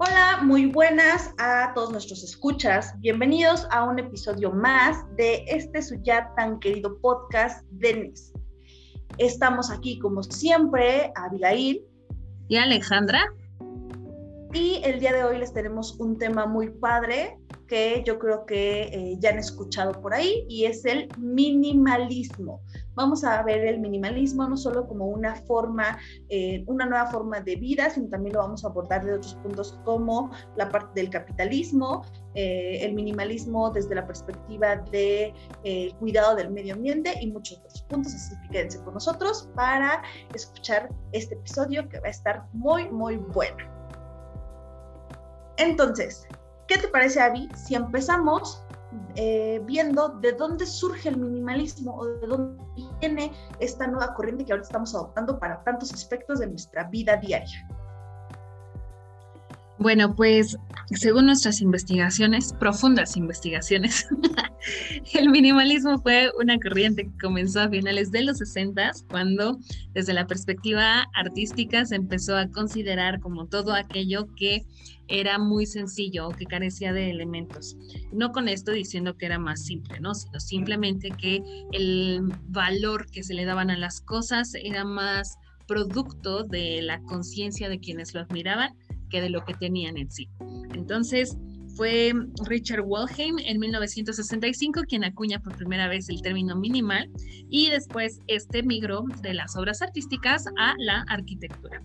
Hola, muy buenas a todos nuestros escuchas. Bienvenidos a un episodio más de este su ya tan querido podcast Denis. Estamos aquí como siempre, Abigail y Alejandra. Y el día de hoy les tenemos un tema muy padre que yo creo que eh, ya han escuchado por ahí y es el minimalismo. Vamos a ver el minimalismo no solo como una forma, eh, una nueva forma de vida, sino también lo vamos a abordar de otros puntos como la parte del capitalismo, eh, el minimalismo desde la perspectiva de cuidado del medio ambiente y muchos otros puntos. Así que quédense con nosotros para escuchar este episodio que va a estar muy, muy bueno. Entonces, ¿Qué te parece, Avi, si empezamos eh, viendo de dónde surge el minimalismo o de dónde viene esta nueva corriente que ahora estamos adoptando para tantos aspectos de nuestra vida diaria? Bueno, pues según nuestras investigaciones, profundas investigaciones, el minimalismo fue una corriente que comenzó a finales de los 60 cuando desde la perspectiva artística se empezó a considerar como todo aquello que era muy sencillo o que carecía de elementos. No con esto diciendo que era más simple, ¿no? Sino simplemente que el valor que se le daban a las cosas era más producto de la conciencia de quienes lo admiraban que de lo que tenían en sí. Entonces, fue Richard Wellheim en 1965 quien acuña por primera vez el término minimal y después este migró de las obras artísticas a la arquitectura.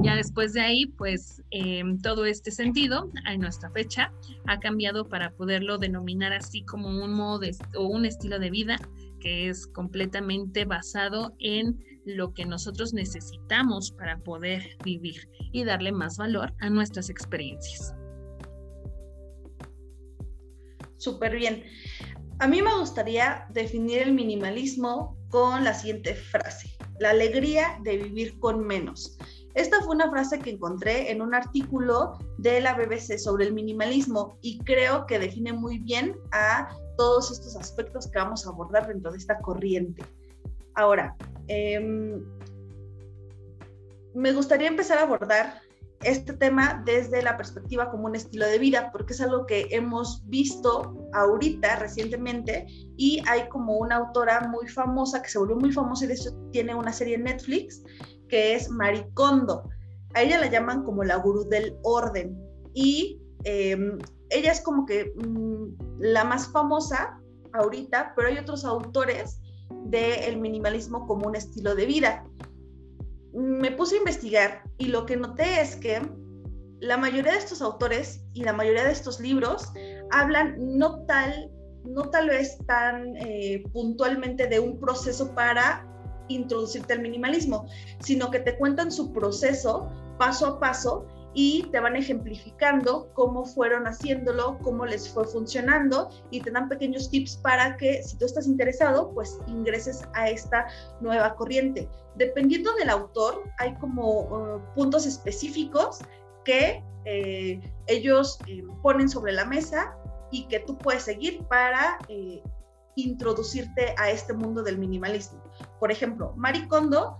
Ya después de ahí, pues em, todo este sentido, en nuestra fecha, ha cambiado para poderlo denominar así como un modo o un estilo de vida que es completamente basado en lo que nosotros necesitamos para poder vivir y darle más valor a nuestras experiencias. Súper bien. A mí me gustaría definir el minimalismo con la siguiente frase, la alegría de vivir con menos. Esta fue una frase que encontré en un artículo de la BBC sobre el minimalismo y creo que define muy bien a todos estos aspectos que vamos a abordar dentro de esta corriente. Ahora, Em, me gustaría empezar a abordar este tema desde la perspectiva como un estilo de vida, porque es algo que hemos visto ahorita recientemente y hay como una autora muy famosa que se volvió muy famosa y de hecho tiene una serie en Netflix que es Maricondo. A ella la llaman como la gurú del orden y em, ella es como que mm, la más famosa ahorita, pero hay otros autores del minimalismo como un estilo de vida. Me puse a investigar y lo que noté es que la mayoría de estos autores y la mayoría de estos libros hablan no tal, no tal vez tan eh, puntualmente de un proceso para introducirte al minimalismo, sino que te cuentan su proceso paso a paso y te van ejemplificando cómo fueron haciéndolo, cómo les fue funcionando y te dan pequeños tips para que si tú estás interesado, pues ingreses a esta nueva corriente. Dependiendo del autor, hay como uh, puntos específicos que eh, ellos eh, ponen sobre la mesa y que tú puedes seguir para eh, introducirte a este mundo del minimalismo. Por ejemplo, Maricondo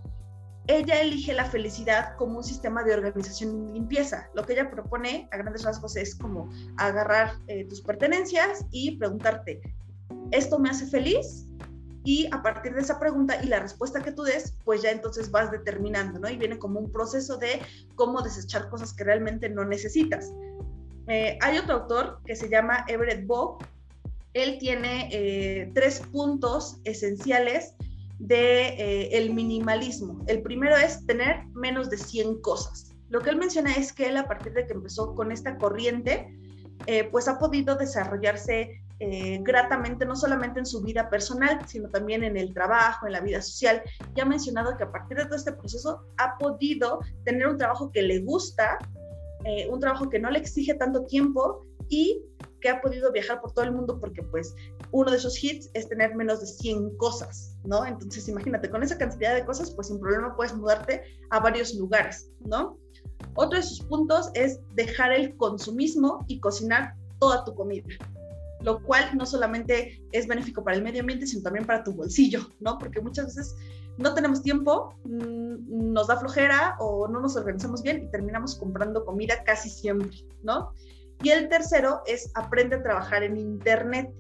ella elige la felicidad como un sistema de organización y limpieza. Lo que ella propone a grandes rasgos es como agarrar eh, tus pertenencias y preguntarte, ¿esto me hace feliz? Y a partir de esa pregunta y la respuesta que tú des, pues ya entonces vas determinando, ¿no? Y viene como un proceso de cómo desechar cosas que realmente no necesitas. Eh, hay otro autor que se llama Everett Bob. Él tiene eh, tres puntos esenciales de eh, minimalismo. El primero es tener menos de 100 cosas. Lo que él menciona es que él a partir de que empezó con esta corriente, eh, pues ha podido desarrollarse eh, gratamente, no solamente en su vida personal, sino también en el trabajo, en la vida social. Ya ha mencionado que a partir de todo este proceso ha podido tener un trabajo que le gusta, un trabajo que no le exige tanto tiempo y que ha podido viajar por todo el mundo porque pues uno de esos hits es tener menos de 100 cosas, ¿no? Entonces imagínate, con esa cantidad de cosas pues sin problema puedes mudarte a varios lugares, ¿no? Otro de sus puntos es dejar el consumismo y cocinar toda tu comida. lo cual no solamente es benéfico para el medio ambiente, sino también para tu bolsillo, ¿no? Porque muchas veces no tenemos tiempo, mm, nos da flojera o no nos organizamos bien y terminamos comprando comida casi siempre, ¿no? Y el tercero es aprende a trabajar en Internet.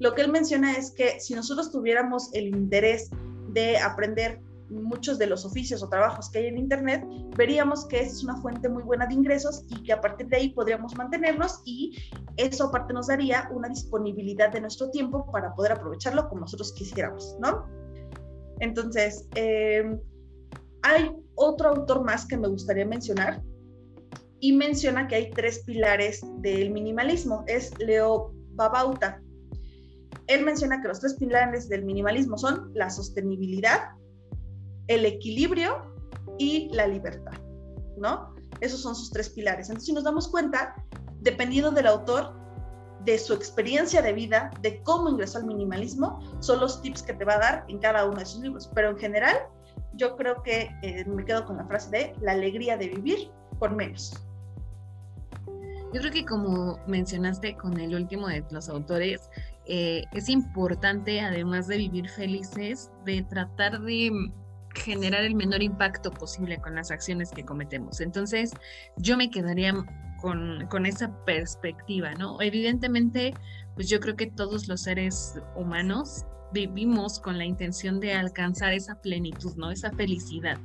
Lo que él menciona es que si nosotros tuviéramos el interés de aprender muchos de los oficios o trabajos que hay en Internet, veríamos que es una fuente muy buena de ingresos y que a partir de ahí podríamos mantenernos y eso aparte nos daría una disponibilidad de nuestro tiempo para poder aprovecharlo como nosotros quisiéramos, ¿no? Entonces, eh, hay otro autor más que me gustaría mencionar y menciona que hay tres pilares del minimalismo. Es Leo Babauta. Él menciona que los tres pilares del minimalismo son la sostenibilidad, el equilibrio y la libertad, ¿no? Esos son sus tres pilares. Entonces, si nos damos cuenta, dependiendo del autor, de su experiencia de vida, de cómo ingresó al minimalismo, son los tips que te va a dar en cada uno de sus libros. Pero en general, yo creo que eh, me quedo con la frase de la alegría de vivir por menos. Yo creo que como mencionaste con el último de los autores, eh, es importante, además de vivir felices, de tratar de generar el menor impacto posible con las acciones que cometemos. Entonces, yo me quedaría con, con, esa perspectiva, ¿no? Evidentemente, pues yo creo que todos los seres humanos vivimos con la intención de alcanzar esa plenitud, ¿no? Esa felicidad.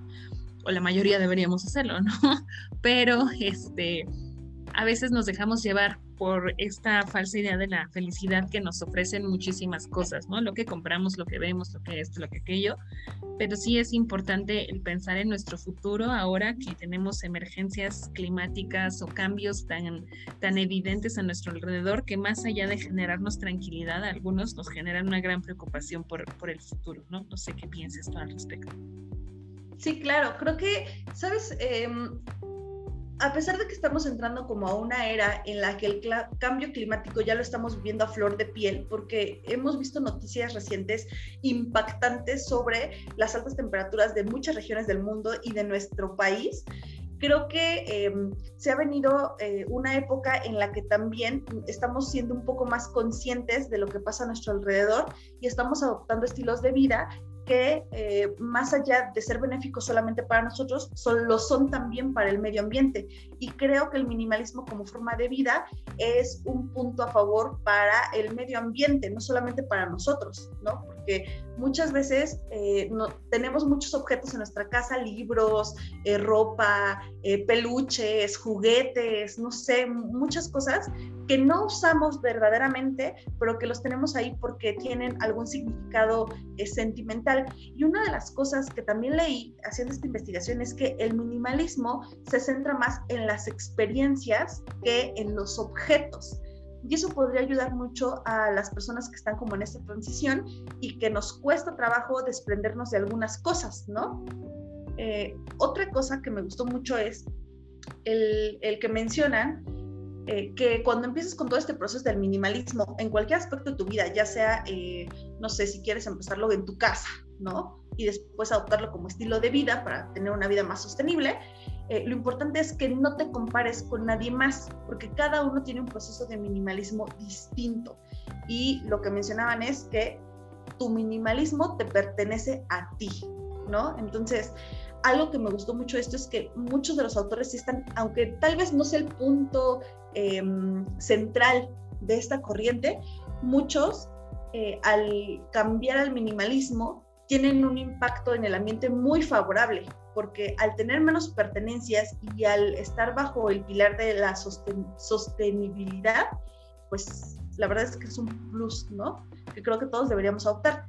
O la mayoría deberíamos hacerlo, ¿no? Pero este a veces nos dejamos llevar por esta falsa idea de la felicidad que nos ofrecen muchísimas cosas, ¿no? Lo que compramos, lo que vemos, lo que esto, lo que aquello, pero sí es importante el pensar en nuestro futuro ahora que tenemos emergencias climáticas o cambios tan, tan evidentes a nuestro alrededor que más allá de generarnos tranquilidad, algunos nos generan una gran preocupación por, por el futuro, ¿no? No sé qué piensas tú al respecto. Sí, claro, creo que, ¿sabes? Eh, a pesar de que estamos entrando como a una era en la que el cambio climático ya lo estamos viviendo a flor de piel, porque hemos visto noticias recientes impactantes sobre las altas temperaturas de muchas regiones del mundo y de nuestro país, creo que em, se ha venido eh, una época en la que también estamos siendo un poco más conscientes de lo que pasa a nuestro alrededor y estamos adoptando estilos de vida que eh, más allá de ser benéficos solamente para nosotros, son, lo son también para el medio ambiente. Y creo que el minimalismo como forma de vida es un punto a favor para el medio ambiente, no solamente para nosotros, ¿no? Porque muchas veces eh, no, tenemos muchos objetos en nuestra casa, libros, eh, ropa, peluches, juguetes, no sé, muchas cosas que no usamos verdaderamente, pero que los tenemos ahí porque tienen algún significado sentimental y una de las cosas que también leí haciendo esta investigación es que el minimalismo se centra más en las experiencias que en los objetos. Y eso podría ayudar mucho a las personas que están como en esta transición y que nos cuesta trabajo desprendernos de algunas cosas, ¿no? Eh, otra cosa que me gustó mucho es el, que mencionan eh, que cuando empiezas con todo este proceso del minimalismo en cualquier aspecto de tu vida, ya sea, eh, no sé, si quieres empezarlo en tu casa, ¿no? Y después adoptarlo como estilo de vida para tener una vida más sostenible, eh, lo importante es que no te compares con nadie más, porque cada uno tiene un proceso de minimalismo distinto. Y lo que mencionaban es que tu minimalismo te pertenece a ti, ¿no? Entonces, algo que me gustó mucho esto es que muchos de los autores están, aunque tal vez no sea el punto Em, central de esta corriente, muchos eh, al cambiar al minimalismo tienen un impacto en el ambiente muy favorable, porque al tener menos pertenencias y al estar bajo el pilar de la sostenibilidad, pues la verdad es que es un plus, ¿no? Que creo que todos deberíamos adoptar.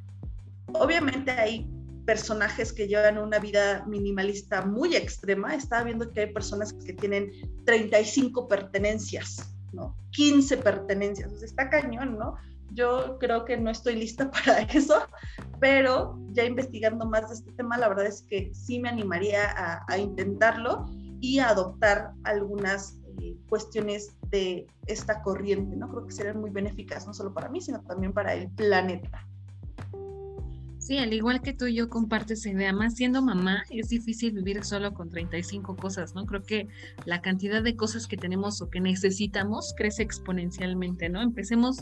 Obviamente hay personajes que llevan una vida minimalista muy extrema. Estaba viendo que hay personas que tienen 35 pertenencias, ¿no? 15 pertenencias. O sea, está cañón, ¿no? Yo creo que no estoy lista para eso, pero ya investigando más de este tema, la verdad es que sí me animaría a, intentarlo y a adoptar algunas eh, cuestiones de esta corriente, ¿no? Creo que serían muy benéficas, no solo para mí, sino también para el planeta. Sí, al igual que tú, yo comparto esa idea. Más siendo mamá, es difícil vivir solo con 35 cosas, ¿no? Creo que la cantidad de cosas que tenemos o que necesitamos crece exponencialmente, ¿no? Empecemos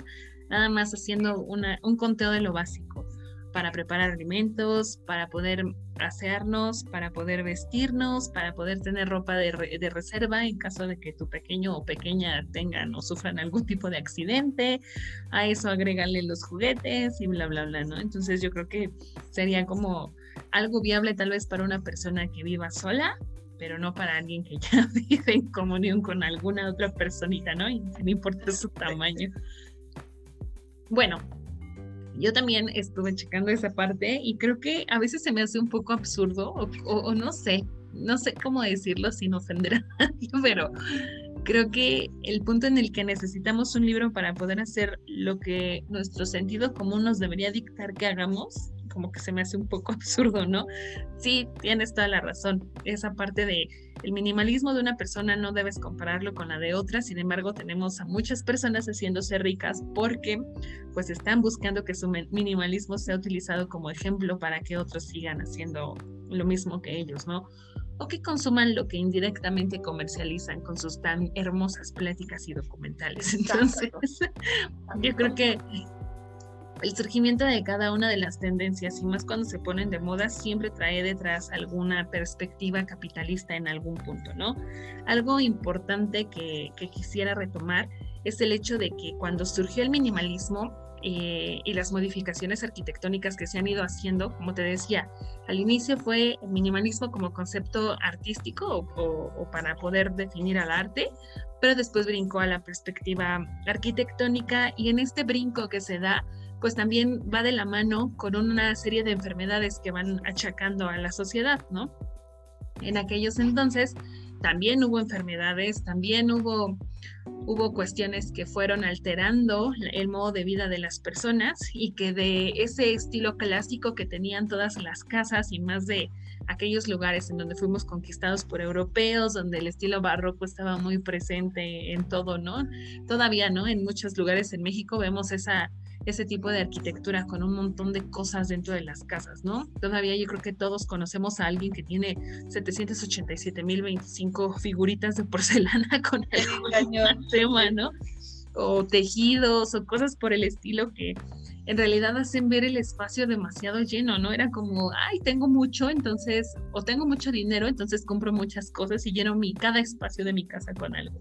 nada más haciendo una, un conteo de lo básico para preparar alimentos, para poder asearnos, para poder vestirnos, para poder tener ropa de, reserva en caso de que tu pequeño o pequeña tengan o sufran algún tipo de accidente. A eso agrégale los juguetes y bla, bla, bla, ¿no? Entonces yo creo que sería como algo viable tal vez para una persona que viva sola, pero no para alguien que ya vive en comunión con alguna otra personita, ¿no? Y no importa su tamaño. Bueno, yo también estuve checando esa parte y creo que a veces se me hace un poco absurdo o, no sé, no sé cómo decirlo sin ofender a nadie, pero creo que el punto en el que necesitamos un libro para poder hacer lo que nuestro sentido común nos debería dictar que hagamos como que se me hace un poco absurdo, ¿no? Sí, tienes toda la razón. Esa parte de el minimalismo de una persona no debes compararlo con la de otra, sin embargo tenemos a muchas personas haciéndose ricas porque pues están buscando que su minimalismo sea utilizado como ejemplo para que otros sigan haciendo lo mismo que ellos, ¿no? o que consuman lo que indirectamente comercializan con sus tan hermosas pláticas y documentales. Entonces, yo creo que el surgimiento de cada una de las tendencias, y más cuando se ponen de moda, siempre trae detrás alguna perspectiva capitalista en algún punto, ¿no? Algo importante que, quisiera retomar es el hecho de que cuando surgió el minimalismo, eh, y las modificaciones arquitectónicas que se han ido haciendo, como te decía, al inicio fue el minimalismo como concepto artístico o, para poder definir al arte, pero después brincó a la perspectiva arquitectónica y en este brinco que se da pues también va de la mano con una serie de enfermedades que van achacando a la sociedad, ¿no? En aquellos entonces también hubo enfermedades, también hubo, hubo cuestiones que fueron alterando el modo de vida de las personas y que de ese estilo clásico que tenían todas las casas y más de aquellos lugares en donde fuimos conquistados por europeos, donde el estilo barroco estaba muy presente en todo, ¿no? Todavía, ¿no? En muchos lugares en México vemos esa ese tipo de arquitectura con un montón de cosas dentro de las casas, ¿no? Todavía yo creo que todos conocemos a alguien que tiene 787.025 figuritas de porcelana con el tema, ¿no? O tejidos o cosas por el estilo que en realidad hacen ver el espacio demasiado lleno, ¿no? Era como, ay, tengo mucho, entonces, o tengo mucho dinero, entonces compro muchas cosas y lleno mi, cada espacio de mi casa con algo.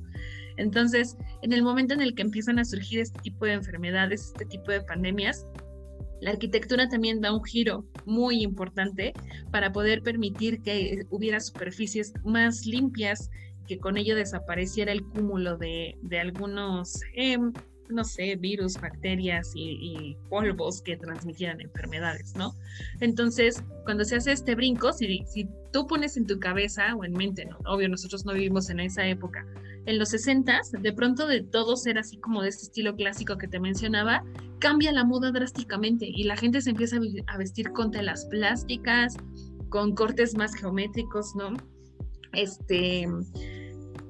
Entonces, en el momento en el que empiezan a surgir este tipo de enfermedades, este tipo de pandemias, la arquitectura también da un giro muy importante para poder permitir que hubiera superficies más limpias, que con ello desapareciera el cúmulo de, algunos, em, no sé, virus, bacterias y, polvos que transmitieran enfermedades, ¿no? Entonces, cuando se hace este brinco, si, si tú pones en tu cabeza o en mente, ¿no? obvio, nosotros no vivimos en esa época, en los 60 de pronto de todo ser así como de este estilo clásico que te mencionaba, cambia la moda drásticamente y la gente se empieza a vestir con telas plásticas, con cortes más geométricos, ¿no? Este,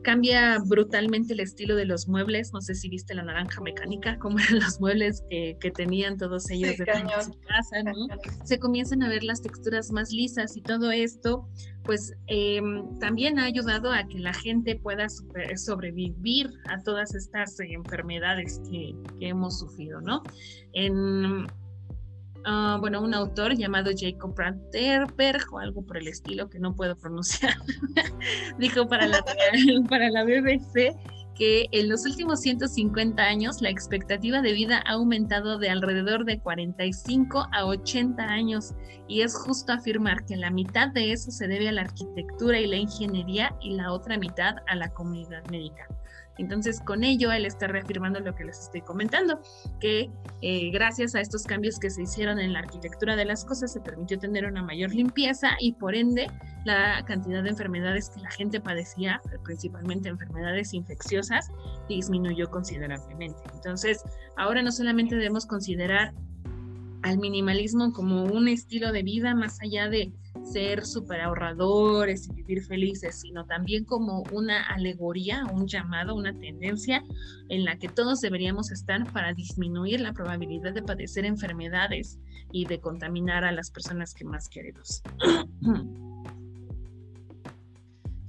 cambia brutalmente el estilo de los muebles. No sé si viste la naranja mecánica, como eran los muebles que, tenían todos ellos de su casa, ¿no? Se comienzan a ver las texturas más lisas y todo esto, pues em, también ha ayudado a que la gente pueda sobrevivir a todas estas enfermedades que, que hemos sufrido, ¿no? En Ah, bueno, un autor llamado Jacob Branterberg o algo por el estilo que no puedo pronunciar, dijo para la, para la BBC que en los últimos 150 años la expectativa de vida ha aumentado de alrededor de 45 a 80 años y es justo afirmar que la mitad de eso se debe a la arquitectura y la ingeniería y la otra mitad a la comunidad médica. Entonces, con ello, él está reafirmando lo que les estoy comentando, que eh, gracias a estos cambios que se hicieron en la arquitectura de las cosas, se permitió tener una mayor limpieza y por ende la cantidad de enfermedades que la gente padecía, principalmente enfermedades infecciosas, disminuyó considerablemente. Entonces, ahora no solamente debemos considerar al minimalismo como un estilo de vida más allá de ser súper ahorradores y vivir felices, sino también como una alegoría, un llamado, una tendencia en la que todos deberíamos estar para disminuir la probabilidad de padecer enfermedades y de contaminar a las personas que más queremos.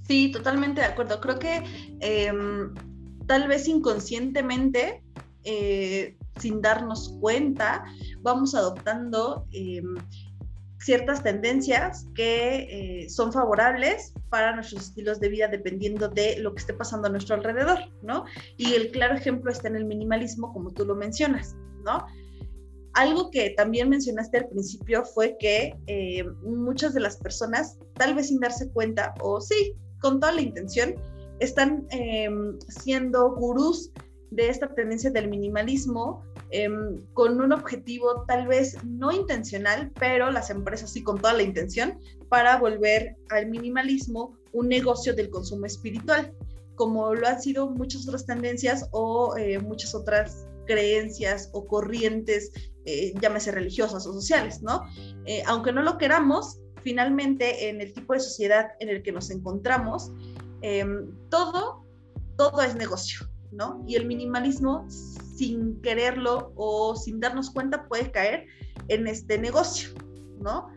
Sí, totalmente de acuerdo. Creo que em, tal vez inconscientemente, eh, sin darnos cuenta, vamos adoptando em, ciertas tendencias que eh, son favorables para nuestros estilos de vida dependiendo de lo que esté pasando a nuestro alrededor, ¿no? Y el claro ejemplo está en el minimalismo, como tú lo mencionas, ¿no? Algo que también mencionaste al principio fue que eh, muchas de las personas, tal vez sin darse cuenta, o sí, con toda la intención, están em, siendo gurús de esta tendencia del minimalismo em, con un objetivo tal vez no intencional, pero las empresas sí con toda la intención para volver al minimalismo un negocio del consumo espiritual, como lo han sido muchas otras tendencias o eh, muchas otras creencias o corrientes, eh, llámese religiosas o sociales, ¿no? Eh, aunque no lo queramos, finalmente en el tipo de sociedad en el que nos encontramos, em, todo, todo es negocio. Y el minimalismo, sin quererlo o sin darnos cuenta, puede caer en este negocio, ¿no?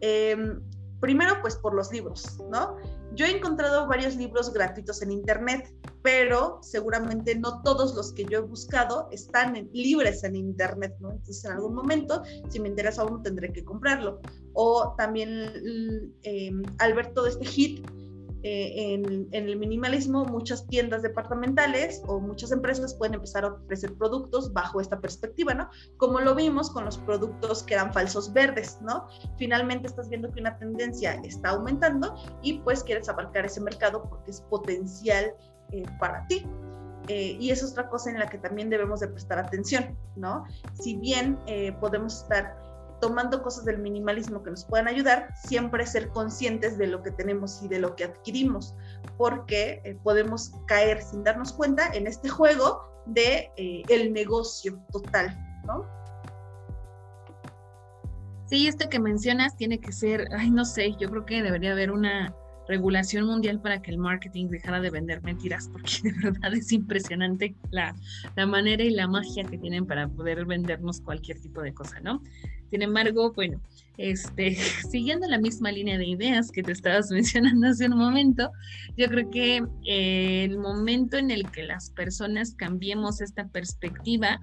Em, primero, pues por los libros, ¿no? Yo he encontrado varios libros gratuitos en Internet, pero seguramente no todos los que yo he buscado están libres en Internet, ¿no? Entonces, en algún momento, si me interesa uno, tendré que comprarlo. O también, em, al ver todo este hit eh, en, el minimalismo, muchas tiendas departamentales o muchas empresas pueden empezar a ofrecer productos bajo esta perspectiva, ¿no? Como lo vimos con los productos que eran falsos verdes, ¿no? Finalmente estás viendo que una tendencia está aumentando y pues quieres abarcar ese mercado porque es potencial eh, para ti. Eh, y es otra cosa en la que también debemos de prestar atención, ¿no? Si bien podemos estar tomando cosas del minimalismo que nos puedan ayudar, siempre ser conscientes de lo que tenemos y de lo que adquirimos, porque eh, podemos caer sin darnos cuenta en este juego de eh, el negocio total, ¿no? Sí, esto que mencionas tiene que ser, ay, no sé, yo creo que debería haber una regulación mundial para que el marketing dejara de vender mentiras, porque de verdad es impresionante la, la manera y la magia que tienen para poder vendernos cualquier tipo de cosa, ¿no? Sin embargo, bueno, este, siguiendo la misma línea de ideas que te estabas mencionando hace un momento, yo creo que eh, el momento en el que las personas cambiemos esta perspectiva,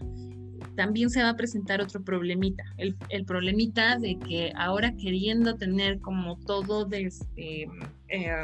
también se va a presentar otro problemita, el, problemita de que ahora queriendo tener como todo desde, eh,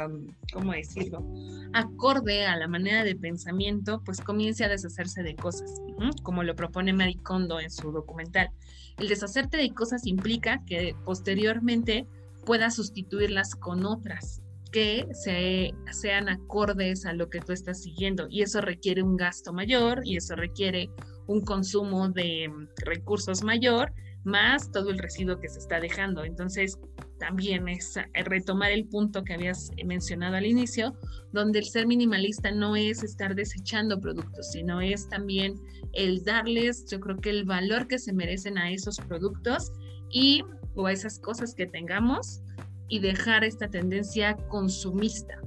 ¿cómo decirlo?, acorde a la manera de pensamiento, pues comience a deshacerse de cosas, como lo propone Marie Kondo en su documental. El deshacerte de cosas implica que posteriormente puedas sustituirlas con otras que se, sean acordes a lo que tú estás siguiendo y eso requiere un gasto mayor y eso requiere un consumo de recursos mayor más todo el residuo que se está dejando. Entonces, también es retomar el punto que habías mencionado al inicio, donde el ser minimalista no es estar desechando productos, sino es también el darles, yo creo que el valor que se merecen a esos productos y o a esas cosas que tengamos y dejar esta tendencia consumista.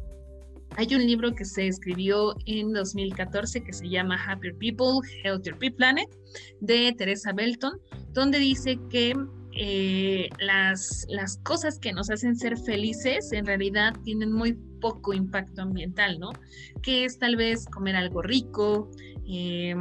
Hay un libro que se escribió en 2014 que se llama Happier People, Healthier Planet de Teresa Belton, donde dice que eh, las, las cosas que nos hacen ser felices en realidad tienen muy poco impacto ambiental, ¿no? Que es tal vez comer algo rico, eh,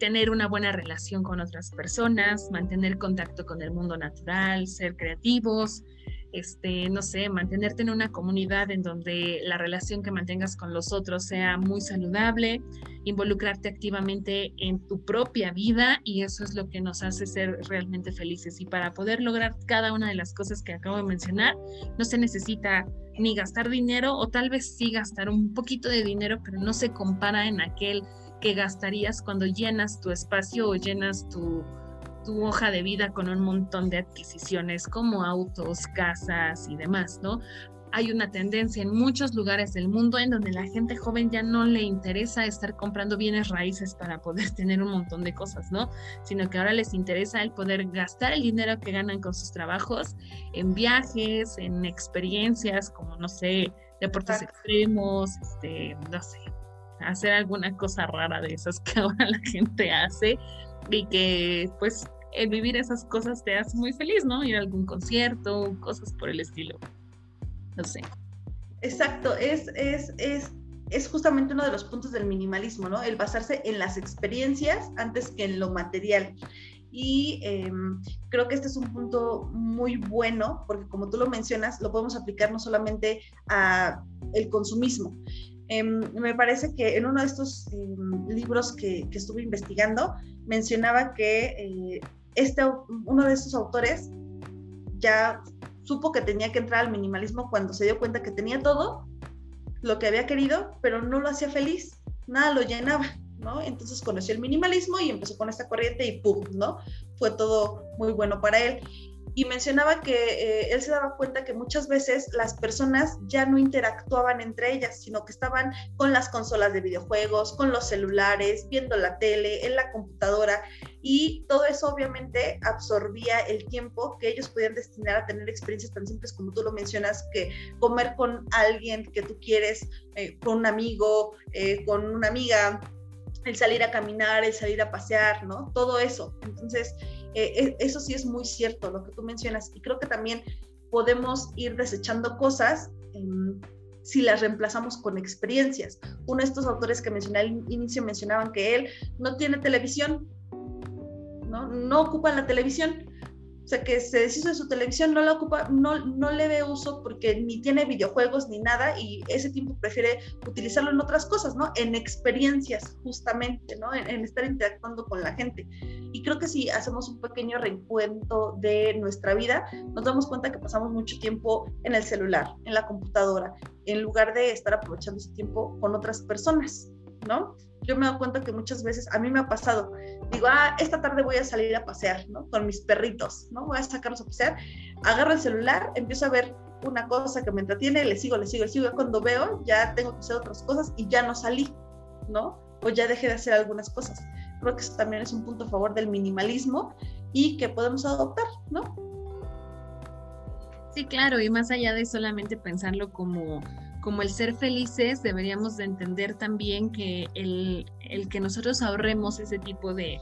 tener una buena relación con otras personas, mantener contacto con el mundo natural, ser creativos, este, no sé, mantenerte en una comunidad en donde la relación que mantengas con los otros sea muy saludable, involucrarte activamente en tu propia vida y eso es lo que nos hace ser realmente felices. Y para poder lograr cada una de las cosas que acabo de mencionar, no se necesita ni gastar dinero o tal vez sí gastar un poquito de dinero, pero no se compara en aquel que gastarías cuando llenas tu espacio o llenas tu tu hoja de vida con un montón de adquisiciones como autos, casas y demás, ¿no? hay una tendencia en muchos lugares del mundo en donde la gente joven ya no le interesa estar comprando bienes raíces para poder tener un montón de cosas, ¿no? Sino que ahora les interesa el poder gastar el dinero que ganan con sus trabajos en viajes, en experiencias como, no sé, deportes extremos, este, no sé, hacer alguna cosa rara de esas que ahora la gente hace y que pues el vivir esas cosas te hace muy feliz, ¿no? Ir a algún concierto, cosas por el estilo. No sé. Exacto, es, es, es, es justamente uno de los puntos del minimalismo, ¿no? El basarse en las experiencias antes que en lo material. Y em, creo que este es un punto muy bueno, porque como tú lo mencionas, lo podemos aplicar no solamente a el consumismo. Em, me parece que en uno de estos em, libros que, que, estuve investigando mencionaba que eh, este, uno de estos autores ya supo que tenía que entrar al minimalismo cuando se dio cuenta que tenía todo lo que había querido, pero no lo hacía feliz, nada lo llenaba, ¿no? Entonces conoció el minimalismo y empezó con esta corriente y ¡pum! ¿no? Fue todo muy bueno para él y mencionaba que eh, él se daba cuenta que muchas veces las personas ya no interactuaban entre ellas, sino que estaban con las consolas de videojuegos, con los celulares, viendo la tele, en la computadora, y todo eso obviamente absorbía el tiempo que ellos podían destinar a tener experiencias tan simples como tú lo mencionas, que comer con alguien que tú quieres, eh, con un amigo, eh, con una amiga, el salir a caminar, el salir a pasear, ¿no? Todo eso. Entonces, eh, e, eso sí es muy cierto lo que tú mencionas y creo que también podemos ir desechando cosas em, si las reemplazamos con experiencias. Uno de estos autores que mencioné al inicio mencionaban que él no tiene televisión, no, no ocupa la televisión, sea, que se deshizo de su televisión, no la ocupa, no, no le ve uso porque ni tiene videojuegos ni nada y ese tiempo prefiere utilizarlo en otras cosas, ¿no? En experiencias, justamente, ¿no? En, estar interactuando con la gente. Y creo que si hacemos un pequeño reencuentro de nuestra vida, nos damos cuenta que pasamos mucho tiempo en el celular, en la computadora, en lugar de estar aprovechando ese tiempo con otras personas, ¿no? yo me doy cuenta que muchas veces a mí me ha pasado, digo, ah, esta tarde voy a salir a pasear, ¿no? Con mis perritos, ¿no? Voy a sacarlos a pasear, agarro el celular, empiezo a ver una cosa que me entretiene, le sigo, le sigo, le sigo, cuando veo ya tengo que hacer otras cosas y ya no salí, ¿no? O ya dejé de hacer algunas cosas. Creo que eso también es un punto a favor del minimalismo y que podemos adoptar, ¿no? Sí, claro, y más allá de solamente pensarlo como como el ser felices, deberíamos de entender también que el, que nosotros ahorremos ese tipo de,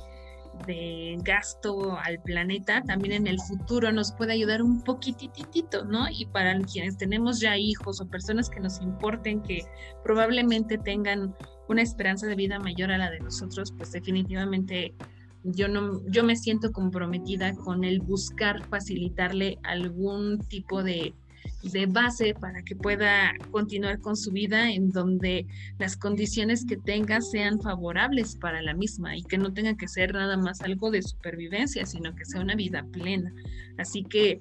gasto al planeta, también en el futuro nos puede ayudar un poquititito, ¿no? Y para quienes tenemos ya hijos o personas que nos importen, que probablemente tengan una esperanza de vida mayor a la de nosotros, pues definitivamente yo no yo me siento comprometida con el buscar facilitarle algún tipo de de base para que pueda continuar con su vida en donde las condiciones que tenga sean favorables para la misma y que no tenga que ser nada más algo de supervivencia, sino que sea una vida plena. Así que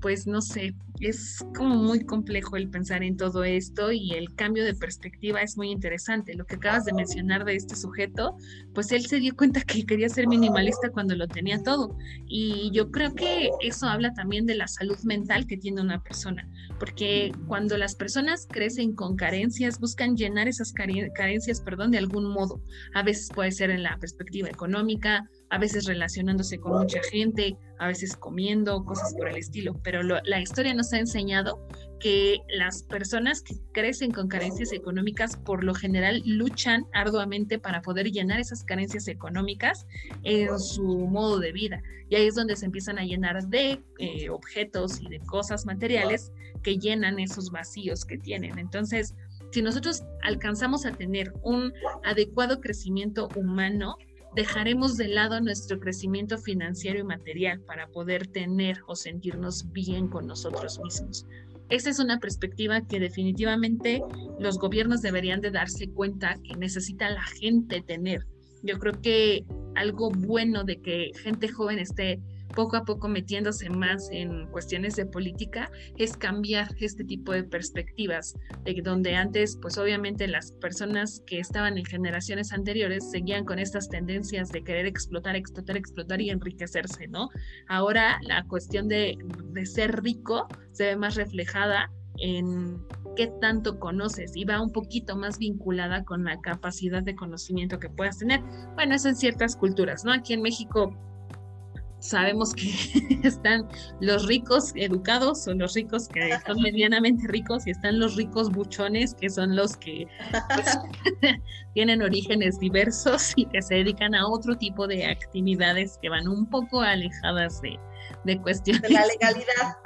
pues no sé, es como muy complejo el pensar en todo esto y el cambio de perspectiva es muy interesante. Lo que acabas de mencionar de este sujeto, pues él se dio cuenta que quería ser minimalista cuando lo tenía todo. Y yo creo que eso habla también de la salud mental que tiene una persona, porque cuando las personas crecen con carencias, buscan llenar esas carencias, perdón, de algún modo. A veces puede ser en la perspectiva económica, a veces relacionándose con mucha gente, a veces comiendo, cosas por el estilo. Pero la historia nos ha enseñado que las personas que crecen con carencias económicas por lo general luchan arduamente para poder llenar esas carencias económicas en su modo de vida. Y ahí es donde se empiezan a llenar de eh, objetos y de cosas materiales que llenan esos vacíos que tienen. Entonces, si nosotros alcanzamos a tener un adecuado crecimiento humano, dejaremos de lado nuestro crecimiento financiero y material para poder tener o sentirnos bien con nosotros mismos. Esa es una perspectiva que definitivamente los gobiernos deberían de darse cuenta que necesita la gente tener. Yo creo que algo bueno de que gente joven esté poco a poco metiéndose más en cuestiones de política es cambiar este tipo de perspectivas, de donde antes, pues obviamente las personas que estaban en generaciones anteriores seguían con estas tendencias de querer explotar, explotar, explotar y enriquecerse, ¿no? Ahora la cuestión de, de ser rico se ve más reflejada en qué tanto conoces y va un poquito más vinculada con la capacidad de conocimiento que puedas tener. Bueno, eso en ciertas culturas, ¿no? Aquí en México sabemos que están los ricos educados o los ricos que son medianamente ricos y están los ricos buchones que son los que pues, tienen orígenes diversos y que se dedican a otro tipo de actividades que van un poco alejadas de, de cuestiones. De la legalidad.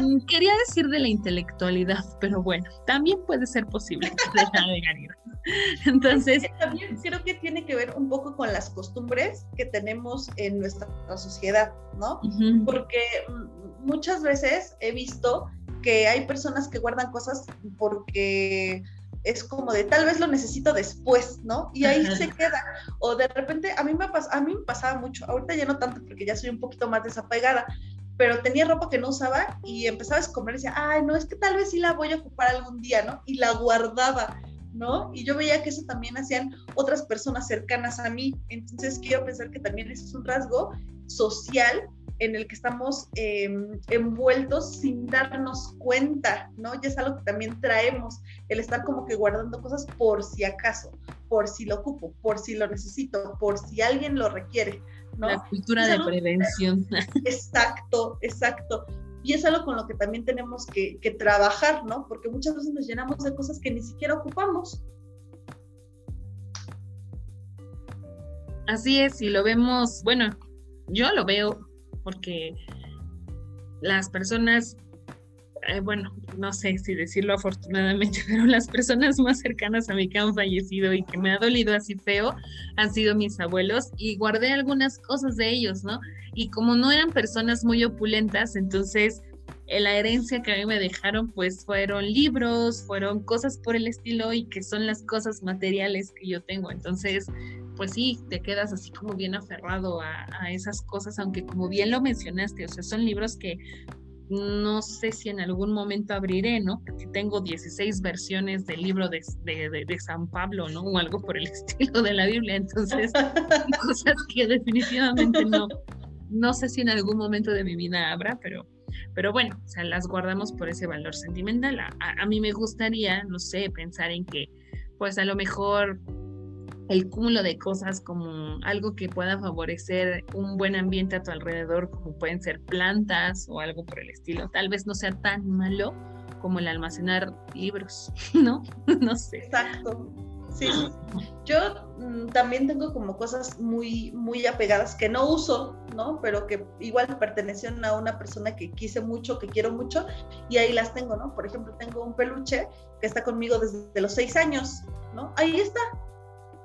Mm, quería decir de la intelectualidad, pero bueno, también puede ser posible de la legalidad. Entonces. También creo que tiene que ver un poco con las costumbres que tenemos en nuestra sociedad, ¿no? Porque mm, muchas veces he visto que hay personas que guardan cosas porque es como de tal vez lo necesito después, ¿no? Y ahí se queda. O de repente, a mí, me a mí me pasaba mucho, ahorita ya no tanto porque ya soy un poquito más desapegada, pero tenía ropa que no usaba y empezaba a escomer y decía, ay, no, es que tal vez sí la voy a ocupar algún día, ¿no? Y la guardaba, ¿no? Y yo veía que eso también hacían otras personas cercanas a mí. Entonces quiero pensar que también eso es un rasgo social en el que estamos em, envueltos sin darnos cuenta, ¿no? Ya es algo que también traemos, el estar como que guardando cosas por si acaso, por si lo ocupo, por si lo necesito, por si alguien lo requiere, ¿no? La cultura de prevención. Exacto, exacto. Y es algo con lo que también tenemos que, que trabajar, ¿no? Porque muchas veces nos llenamos de cosas que ni siquiera ocupamos. Así es, y lo vemos, bueno, yo lo veo porque las personas, eh, bueno, no sé si decirlo afortunadamente, pero las personas más cercanas a mí que han fallecido y que me ha dolido así feo han sido mis abuelos y guardé algunas cosas de ellos, ¿no? Y como no eran personas muy opulentas, entonces eh, la herencia que a mí me dejaron pues fueron libros, fueron cosas por el estilo y que son las cosas materiales que yo tengo. Entonces pues sí, te quedas así como bien aferrado a, esas cosas, aunque como bien lo mencionaste, o sea, son libros que no sé si en algún momento abriré, ¿no? Porque tengo 16 versiones del libro de, de, San Pablo, ¿no? O algo por el estilo de la Biblia, entonces, cosas que definitivamente no, no sé si en algún momento de mi vida habrá, pero, pero bueno, o sea, las guardamos por ese valor sentimental. a mí me gustaría, no sé, pensar en que, pues a lo mejor el cúmulo de cosas como algo que pueda favorecer un buen ambiente a tu alrededor, como pueden ser plantas o algo por el estilo. Tal vez no sea tan malo como el almacenar libros, ¿no? no sé. Exacto. Sí, yo mm, también tengo como cosas muy, muy apegadas que no uso, ¿no? Pero que igual pertenecen a una persona que quise mucho, que quiero mucho, y ahí las tengo, ¿no? Por ejemplo, tengo un peluche que está conmigo desde los seis años, ¿no? Ahí está,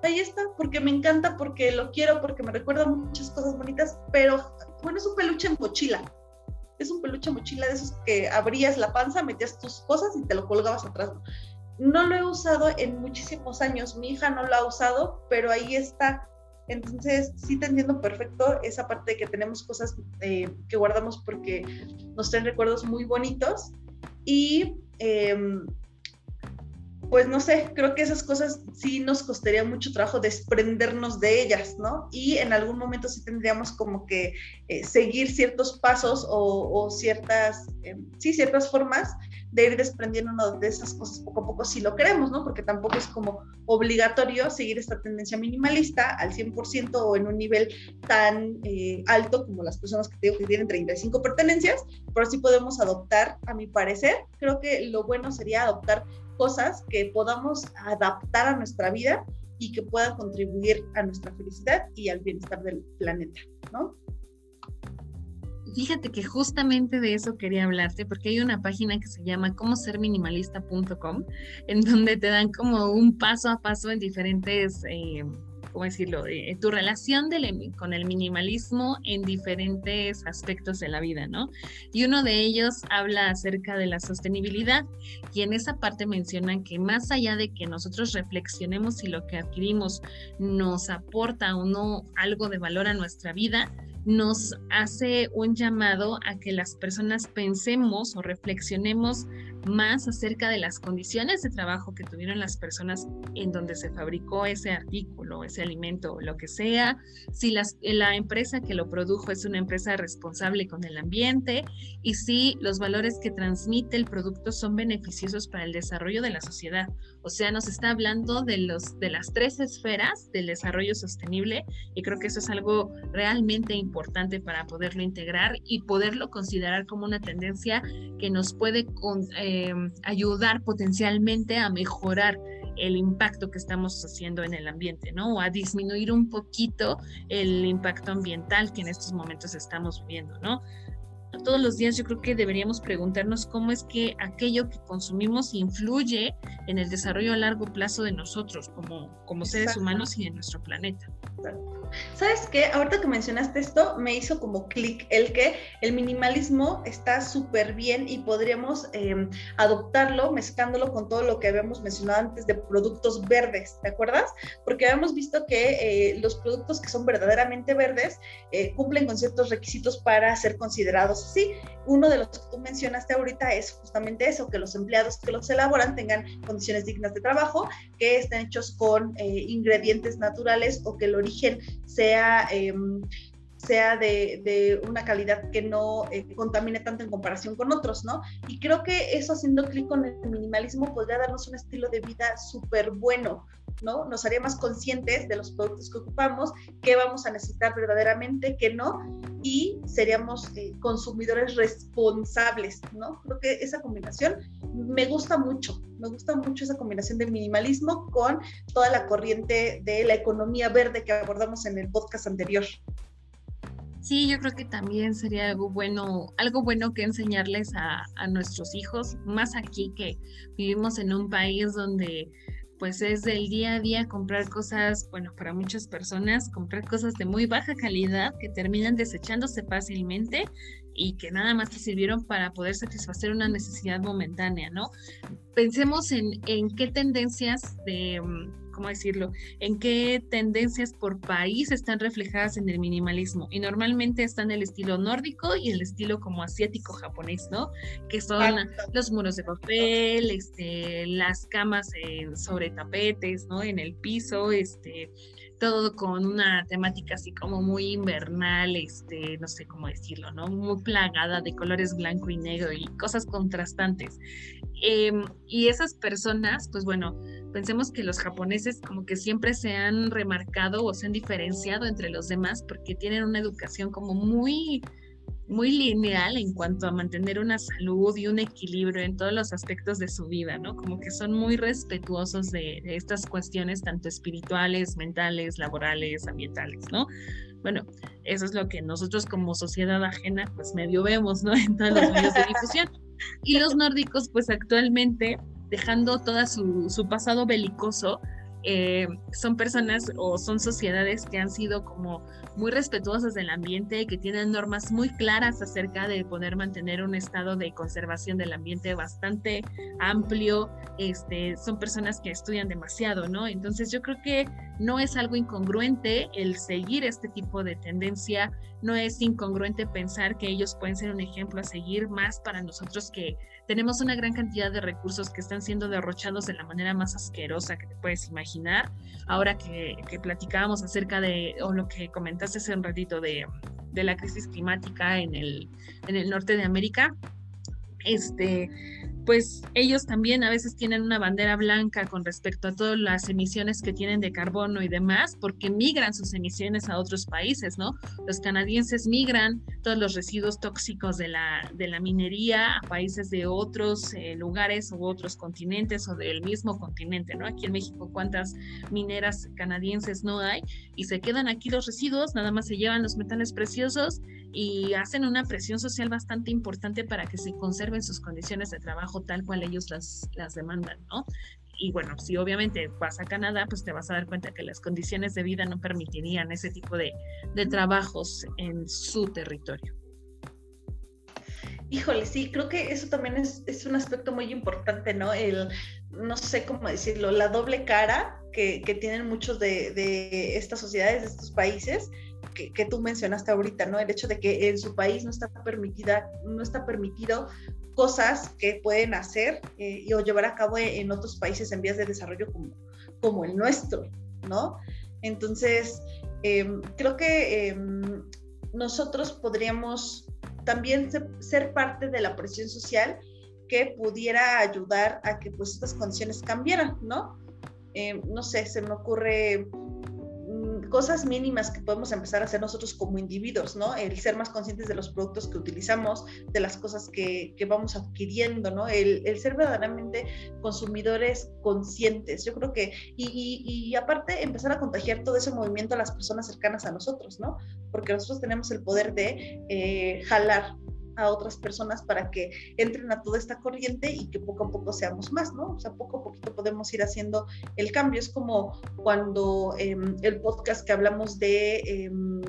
ahí está, porque me encanta, porque lo quiero, porque me recuerda muchas cosas bonitas, pero bueno, es un peluche en mochila. Es un peluche en mochila de esos que abrías la panza, metías tus cosas y te lo colgabas atrás. No lo he usado en muchísimos años, mi hija no lo ha usado, pero ahí está. Entonces, sí te entiendo perfecto esa parte de que tenemos cosas eh, que guardamos porque nos traen recuerdos muy bonitos. Y em, pues no sé, creo que esas cosas sí nos costaría mucho trabajo desprendernos de ellas, ¿no? Y en algún momento sí tendríamos como que eh, seguir ciertos pasos o, ciertas, em, sí, ciertas formas de ir desprendiéndonos de esas cosas poco a poco si lo queremos, ¿no? Porque tampoco es como obligatorio seguir esta tendencia minimalista al 100% o en un nivel tan eh, alto como las personas que digo que tienen 35 pertenencias, pero sí podemos adoptar, a mi parecer, creo que lo bueno sería adoptar cosas que podamos adaptar a nuestra vida y que puedan contribuir a nuestra felicidad y al bienestar del planeta, ¿no? Fíjate que justamente de eso quería hablarte, porque hay una página que se llama como ser minimalista.com, en donde te dan como un paso a paso en diferentes eh, ¿cómo decirlo?, eh, tu relación con el minimalismo en diferentes aspectos de la vida, ¿no? Y uno de ellos habla acerca de la sostenibilidad y en esa parte mencionan que más allá de que nosotros reflexionemos si lo que adquirimos nos aporta o no algo de valor a nuestra vida, nos hace un llamado a que las personas pensemos o reflexionemos más acerca de las condiciones de trabajo que tuvieron las personas en donde se fabricó ese artículo, ese alimento, lo que sea, si la empresa que lo produjo es una empresa responsable con el ambiente y si los valores que transmite el producto son beneficiosos para el desarrollo de la sociedad. O sea, nos está hablando de, los, de las tres esferas del desarrollo sostenible y creo que eso es algo realmente importante para poderlo integrar y poderlo considerar como una tendencia que nos puede eh, ayudar potencialmente a mejorar el impacto que estamos haciendo en el ambiente, ¿no? O a disminuir un poquito el impacto ambiental que en estos momentos estamos viviendo, ¿no? todos los días yo creo que deberíamos preguntarnos cómo es que aquello que consumimos influye en el desarrollo a largo plazo de nosotros como, como seres humanos y de nuestro planeta. ¿Sabes qué? Ahorita que mencionaste esto, me hizo como clic el que el minimalismo está súper bien y podríamos em, adoptarlo mezclándolo con todo lo que habíamos mencionado antes de productos verdes, ¿te acuerdas? Porque habíamos visto que eh, los productos que son verdaderamente verdes eh, cumplen con ciertos requisitos para ser considerados así. Uno de los que tú mencionaste ahorita es justamente eso, que los empleados que los elaboran tengan condiciones dignas de trabajo, que estén hechos con eh, ingredientes naturales o que el origen sea, em, sea de, una calidad que no eh, contamine tanto en comparación con otros, ¿no? Y creo que eso haciendo clic con el minimalismo podría darnos un estilo de vida súper bueno, ¿no? Nos haría más conscientes de los productos que ocupamos, qué vamos a necesitar verdaderamente, qué no, y seríamos eh, consumidores responsables, ¿no? Creo que esa combinación me gusta mucho, me gusta mucho esa combinación de minimalismo con toda la corriente de la economía verde que abordamos en el podcast anterior. Sí, yo creo que también sería algo bueno, algo bueno que enseñarles a, nuestros hijos, más aquí que vivimos en un país donde pues es del día a día comprar cosas, bueno, para muchas personas, comprar cosas de muy baja calidad que terminan desechándose fácilmente y que nada más te sirvieron para poder satisfacer una necesidad momentánea, ¿no? Pensemos en, en qué tendencias de mm, ¿cómo decirlo? En qué tendencias por país están reflejadas en el minimalismo. Y normalmente están el estilo nórdico y el estilo como asiático japonés, ¿no? Que son los muros de papel, este, las camas sobre tapetes, ¿no? En el piso, este, todo con una temática así como muy invernal, este, no sé cómo decirlo, ¿no? Muy plagada de colores blanco y negro y cosas contrastantes. Em, y esas personas, pues bueno, pensemos que los japoneses como que siempre se han remarcado o se han diferenciado entre los demás porque tienen una educación como muy muy lineal en cuanto a mantener una salud y un equilibrio en todos los aspectos de su vida, ¿no? Como que son muy respetuosos de, de estas cuestiones tanto espirituales, mentales, laborales, ambientales, ¿no? Bueno, eso es lo que nosotros como sociedad ajena pues medio vemos, ¿no? En todos los medios de difusión. Y los nórdicos pues actualmente, dejando todo su, su pasado belicoso, eh, son personas o son sociedades que han sido como muy respetuosas del ambiente, que tienen normas muy claras acerca de poder mantener un estado de conservación del ambiente bastante amplio. Este, son personas que estudian demasiado, ¿no? Entonces yo creo que no es algo incongruente el seguir este tipo de tendencia, no es incongruente pensar que ellos pueden ser un ejemplo a seguir más para nosotros que tenemos una gran cantidad de recursos que están siendo derrochados de la manera más asquerosa que te puedes imaginar. Ahora que, que platicábamos acerca de, o lo que comentaste hace un ratito de, de la crisis climática en el, en el norte de América, este, pues ellos también a veces tienen una bandera blanca con respecto a todas las emisiones que tienen de carbono y demás, porque migran sus emisiones a otros países, ¿no? Los canadienses migran todos los residuos tóxicos de la, de la minería a países de otros eh, lugares u otros continentes o del mismo continente, ¿no? Aquí en México, ¿cuántas mineras canadienses no hay? Y se quedan aquí los residuos, nada más se llevan los metales preciosos y hacen una presión social bastante importante para que se conserven sus condiciones de trabajo tal cual ellos las, las demandan, ¿no? Y bueno, si obviamente vas a Canadá, pues te vas a dar cuenta que las condiciones de vida no permitirían ese tipo de, de trabajos en su territorio. Híjole, sí, creo que eso también es, es, un aspecto muy importante, ¿no? El, no sé cómo decirlo, la doble cara que, que tienen muchos de, de, estas sociedades, de estos países, que, tú mencionaste ahorita, ¿no? El hecho de que en su país no está permitida, no está permitido cosas que pueden hacer eh, y o llevar a cabo en otros países en vías de desarrollo como, como el nuestro, ¿no? Entonces, em, creo que em, nosotros podríamos también ser parte de la presión social que pudiera ayudar a que pues estas condiciones cambiaran, ¿no? Em, no sé, se me ocurre cosas mínimas que podemos empezar a hacer nosotros como individuos, ¿no? El ser más conscientes de los productos que utilizamos, de las cosas que, que vamos adquiriendo, ¿no? El, ser verdaderamente consumidores conscientes. Yo creo que, y, y, aparte, empezar a contagiar todo ese movimiento a las personas cercanas a nosotros, ¿no? Porque nosotros tenemos el poder de eh, jalar a otras personas para que entren a toda esta corriente y que poco a poco seamos más, ¿no? O sea, poco a poquito podemos ir haciendo el cambio. Es como cuando em, el podcast que hablamos de, em,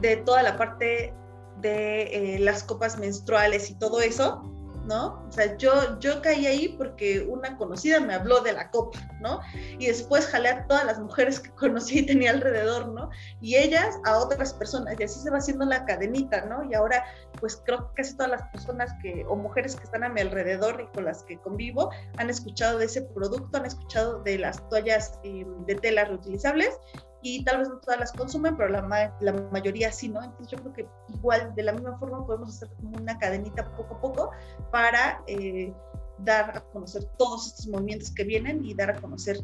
de toda la parte de eh, las copas menstruales y todo eso, ¿no? O sea, yo, yo caí ahí porque una conocida me habló de la copa, ¿no? Y después jalé a todas las mujeres que conocí y tenía alrededor, ¿no? Y ellas a otras personas, y así se va haciendo la cadenita, ¿no? Y ahora, pues creo que casi todas las personas que, o mujeres que están a mi alrededor y con las que convivo, han escuchado de ese producto, han escuchado de las toallas eh, de tela reutilizables y tal vez no todas las consumen, pero la, la mayoría sí, ¿no? Entonces yo creo que igual, de la misma forma, podemos hacer como una cadenita poco a poco para eh, dar a conocer todos estos movimientos que vienen y dar a conocer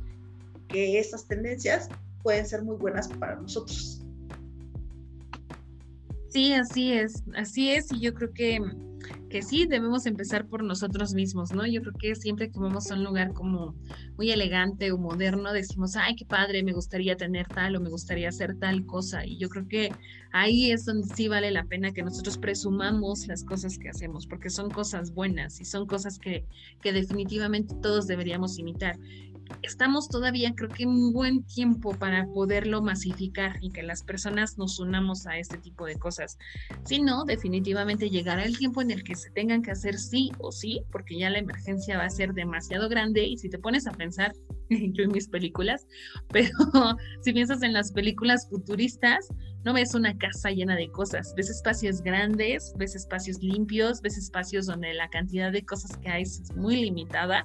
que estas tendencias pueden ser muy buenas para nosotros. Sí, así es, así es, y yo creo que que sí debemos empezar por nosotros mismos, ¿no? Yo creo que siempre que vamos a un lugar como muy elegante o moderno, decimos, ay, qué padre, me gustaría tener tal o me gustaría hacer tal cosa. Y yo creo que ahí es donde sí vale la pena que nosotros presumamos las cosas que hacemos, porque son cosas buenas y son cosas que, que definitivamente todos deberíamos imitar estamos todavía, creo que un buen tiempo para poderlo masificar y que las personas nos unamos a este tipo de cosas. Si no, definitivamente llegará el tiempo en el que se tengan que hacer sí o sí, porque ya la emergencia va a ser demasiado grande y si te pones a pensar, yo en mis películas, pero si piensas en las películas futuristas, no ves una casa llena de cosas, ves espacios grandes, ves espacios limpios, ves espacios donde la cantidad de cosas que hay es muy limitada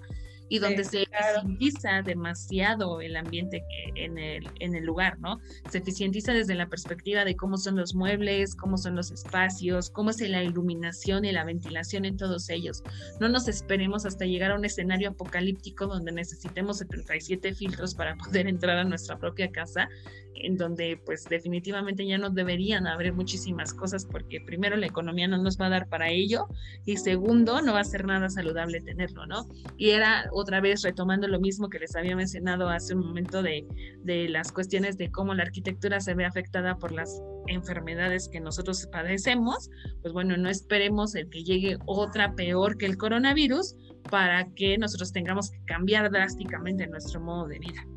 y donde se eficientiza demasiado el ambiente en el, en el lugar, ¿no? Se eficientiza desde la perspectiva de cómo son los muebles, cómo son los espacios, cómo es la iluminación y la ventilación en todos ellos. No nos esperemos hasta llegar a un escenario apocalíptico donde necesitemos 77 filtros para poder entrar a nuestra propia casa en donde pues definitivamente ya no deberían haber muchísimas cosas porque primero la economía no nos va a dar para ello y segundo no va a ser nada saludable tenerlo, ¿no? Y era otra vez retomando lo mismo que les había mencionado hace un momento de, de las cuestiones de cómo la arquitectura se ve afectada por las enfermedades que nosotros padecemos, pues bueno, no esperemos el que llegue otra peor que el coronavirus para que nosotros tengamos que cambiar drásticamente nuestro modo de vida.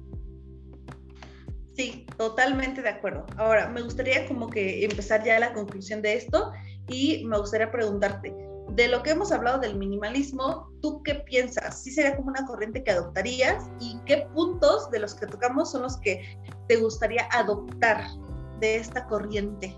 Sí, totalmente de acuerdo. Ahora, me gustaría como que empezar ya la conclusión de esto y me gustaría preguntarte, de lo que hemos hablado del minimalismo, ¿tú qué piensas? ¿Sí sería como una corriente que adoptarías? ¿Y qué puntos de los que tocamos son los que te gustaría adoptar de esta corriente?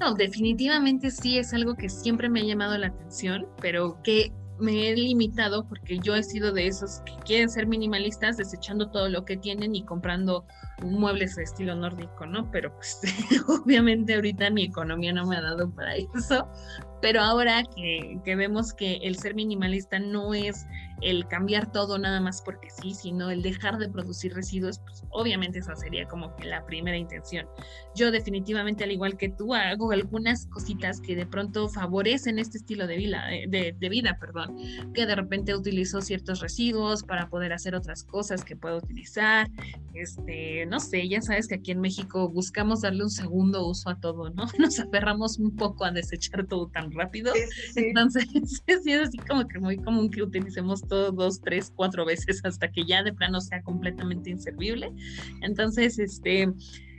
No, definitivamente sí es algo que siempre me ha llamado la atención, pero que me he limitado porque yo he sido de esos que quieren ser minimalistas desechando todo lo que tienen y comprando muebles de estilo nórdico, ¿no? Pero pues obviamente ahorita mi economía no me ha dado para eso, pero ahora que, que, vemos que el ser minimalista no es el cambiar todo nada más porque sí, sino el dejar de producir residuos, pues obviamente esa sería como que la primera intención. Yo definitivamente, al igual que tú, hago algunas cositas que de pronto favorecen este estilo de vida, eh, de, de vida, perdón, que de repente utilizo ciertos residuos para poder hacer otras cosas que puedo utilizar, este, no sé, ya sabes que aquí en México buscamos darle un segundo uso a todo, ¿no? Nos aferramos un poco a desechar todo tan rápido. Entonces, sí, es así como que muy común que utilicemos todo dos, tres, cuatro veces hasta que ya de plano sea completamente inservible. Entonces, este,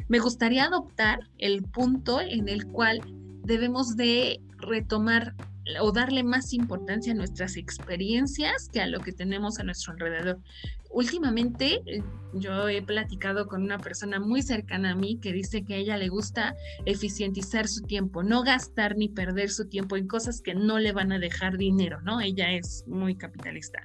me gustaría adoptar el punto en el cual debemos de retomar o darle más importancia a nuestras experiencias que a lo que tenemos a nuestro alrededor. Últimamente eh, yo he platicado con una persona muy cercana a mí que dice que a ella le gusta eficientizar su tiempo, no gastar ni perder su tiempo en cosas que no le van a dejar dinero, ¿no? Ella es muy capitalista.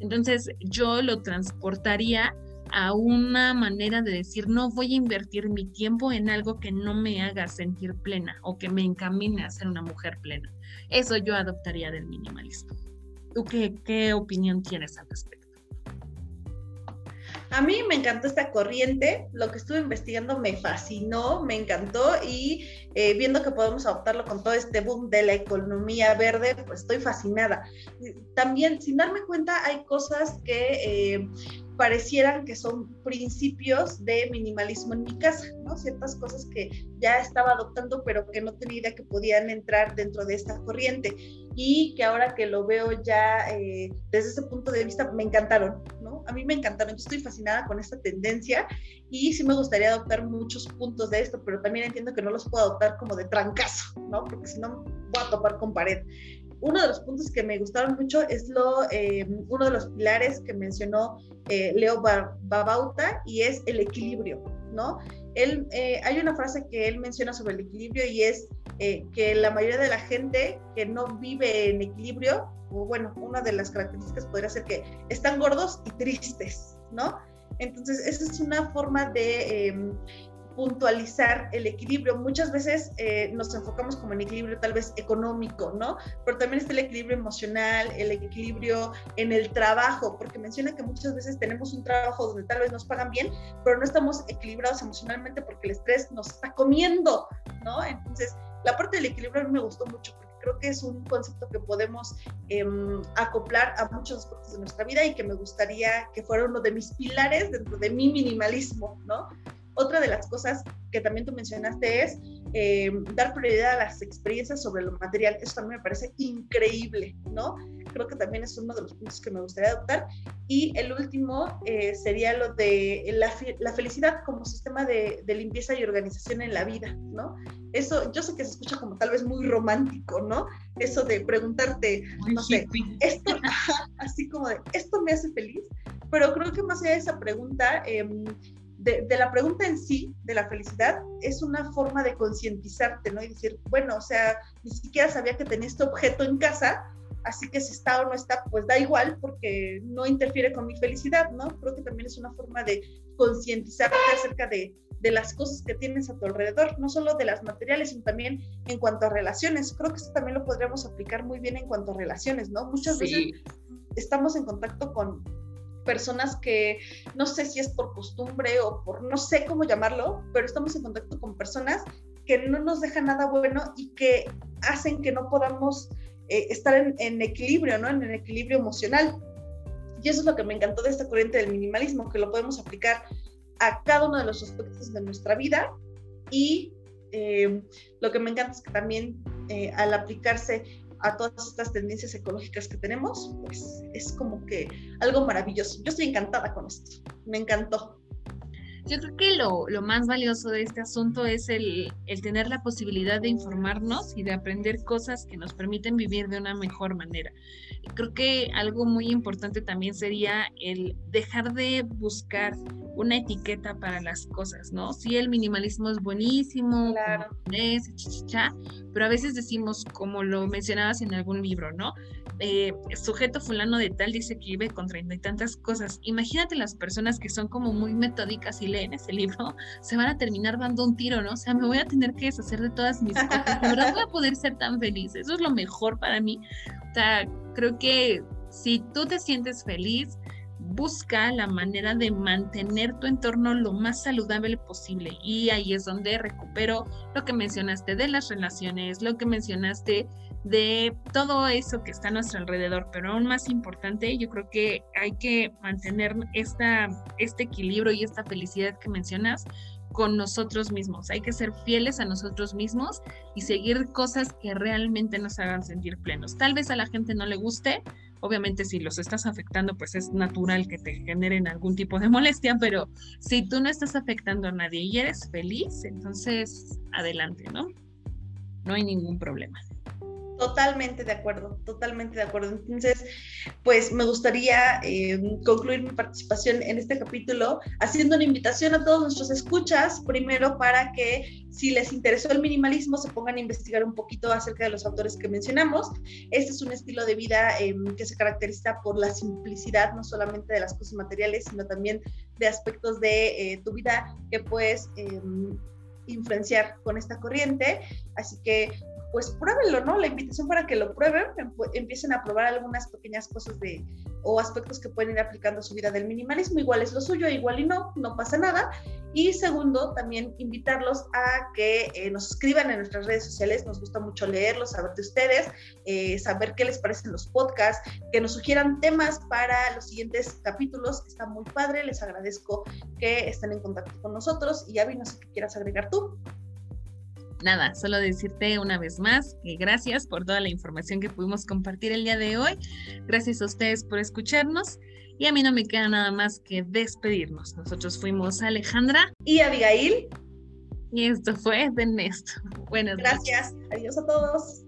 Entonces yo lo transportaría a una manera de decir, no voy a invertir mi tiempo en algo que no me haga sentir plena o que me encamine a ser una mujer plena. Eso yo adoptaría del minimalismo. ¿Tú qué, opinión tienes al respecto? A mí me encantó esta corriente, lo que estuve investigando me fascinó, me encantó y eh, viendo que podemos adoptarlo con todo este boom de la economía verde, pues estoy fascinada. También, sin darme cuenta, hay cosas que eh, parecieran que son principios de minimalismo en mi casa, ¿no? Ciertas cosas que ya estaba adoptando, pero que no tenía idea que podían entrar dentro de esta corriente y que ahora que lo veo ya eh, desde ese punto de vista me encantaron, ¿no? A mí me encantaron, yo estoy fascinada con esta tendencia y sí me gustaría adoptar muchos puntos de esto, pero también entiendo que no los puedo adoptar como de trancazo, ¿no? Porque si no voy a topar con pared uno de los puntos que me gustaron mucho es lo, eh, uno de los pilares que mencionó eh, Leo Babauta y es el equilibrio, ¿no? Él, eh, hay una frase que él menciona sobre el equilibrio y es que la mayoría de la gente que no vive en equilibrio, o bueno, una de las características podría ser que están gordos y tristes, ¿no? Entonces, esa es una forma de em, puntualizar el equilibrio. Muchas veces eh, nos enfocamos como en equilibrio tal vez económico, ¿no? Pero también está el equilibrio emocional, el equilibrio en el trabajo, porque menciona que muchas veces tenemos un trabajo donde tal vez nos pagan bien, pero no estamos equilibrados emocionalmente porque el estrés nos está comiendo, ¿no? Entonces, la parte del equilibrio a mí me gustó mucho porque creo que es un concepto que podemos em, acoplar a muchos aspectos de nuestra vida y que me gustaría que fuera uno de mis pilares dentro de mi minimalismo, ¿no? Otra de las cosas que también tú mencionaste es eh, dar prioridad a las experiencias sobre lo material. Eso también me parece increíble, ¿no? Creo que también es uno de los puntos que me gustaría adoptar. Y el último eh, sería lo de la, felicidad como sistema de, limpieza y organización en la vida, ¿no? Eso yo sé que se escucha como tal vez muy romántico, ¿no? Eso de preguntarte, no sé, esto, así como de, ¿esto me hace feliz? Pero creo que más allá de esa pregunta, eh, de, la pregunta en sí, de la felicidad, es una forma de concientizarte, ¿no? Y decir, bueno, o sea, ni siquiera sabía que tenía este objeto en casa, así que si está o no está, pues da igual porque no interfiere con mi felicidad, ¿no? Creo que también es una forma de concientizarte acerca de, de las cosas que tienes a tu alrededor, no solo de las materiales, sino también en cuanto a relaciones. Creo que esto también lo podríamos aplicar muy bien en cuanto a relaciones, ¿no? Muchas veces estamos en contacto con, personas que no sé si es por costumbre o por no sé cómo llamarlo, pero estamos en contacto con personas que no nos dejan nada bueno y que hacen que no podamos eh, estar en, equilibrio, ¿no? En el equilibrio emocional. Y eso es lo que me encantó de esta corriente del minimalismo, que lo podemos aplicar a cada uno de los aspectos de nuestra vida. Y eh, lo que me encanta es que también eh, al aplicarse a todas estas tendencias ecológicas que tenemos, pues es como que algo maravilloso. Yo estoy encantada con esto, me encantó. Yo creo que lo, lo más valioso de este asunto es el, el, tener la posibilidad de informarnos y de aprender cosas que nos permiten vivir de una mejor manera. Creo que algo muy importante también sería el dejar de buscar una etiqueta para las cosas, ¿no? Sí, el minimalismo es buenísimo, claro. es, pero a veces decimos, como lo mencionabas en algún libro, ¿no? Eh, sujeto fulano de tal dice que vive con treinta y tantas cosas. Imagínate las personas que son como muy metódicas y leen ese libro, se van a terminar dando un tiro, ¿no? O sea, me voy a tener que deshacer de todas mis cosas, pero no voy a poder ser tan feliz. Eso es lo mejor para mí. O sea, creo que si tú te sientes feliz, busca la manera de mantener tu entorno lo más saludable posible. Y ahí es donde recupero lo que mencionaste de las relaciones, lo que mencionaste de todo eso que está a nuestro alrededor. Pero aún más importante, yo creo que hay que mantener esta, este equilibrio y esta felicidad que mencionas con nosotros mismos. Hay que ser fieles a nosotros mismos y seguir cosas que realmente nos hagan sentir plenos. Tal vez a la gente no le guste, Obviamente si los estás afectando, pues es natural que te generen algún tipo de molestia, pero si tú no estás afectando a nadie y eres feliz, entonces adelante, ¿no? No hay ningún problema. Totalmente de acuerdo, totalmente de acuerdo. Entonces, pues me gustaría eh, concluir mi participación en este capítulo haciendo una invitación a todos nuestros escuchas, primero para que si les interesó el minimalismo se pongan a investigar un poquito acerca de los autores que mencionamos. Este es un estilo de vida em, que se caracteriza por la simplicidad, no solamente de las cosas materiales, sino también de aspectos de eh, tu vida que puedes em, influenciar con esta corriente. Así que pues pruébenlo, ¿no? La invitación para que lo prueben, em, empiecen a probar algunas pequeñas cosas de, o aspectos que pueden ir aplicando a su vida. Del minimalismo, igual es lo suyo, igual y no, no pasa nada. Y segundo, también invitarlos a que eh, nos escriban en nuestras redes sociales, nos gusta mucho leerlos, saber de ustedes, eh, saber qué les parecen los podcasts, que nos sugieran temas para los siguientes capítulos, está muy padre, les agradezco que estén en contacto con nosotros. Y Avi, no sé qué quieras agregar tú nada, solo decirte una vez más que gracias por toda la información que pudimos compartir el día de hoy. Gracias a ustedes por escucharnos. Y a mí no me queda nada más que despedirnos. Nosotros fuimos Alejandra y Abigail. Y esto fue de Néstor. Buenas Gracias. Adiós a todos.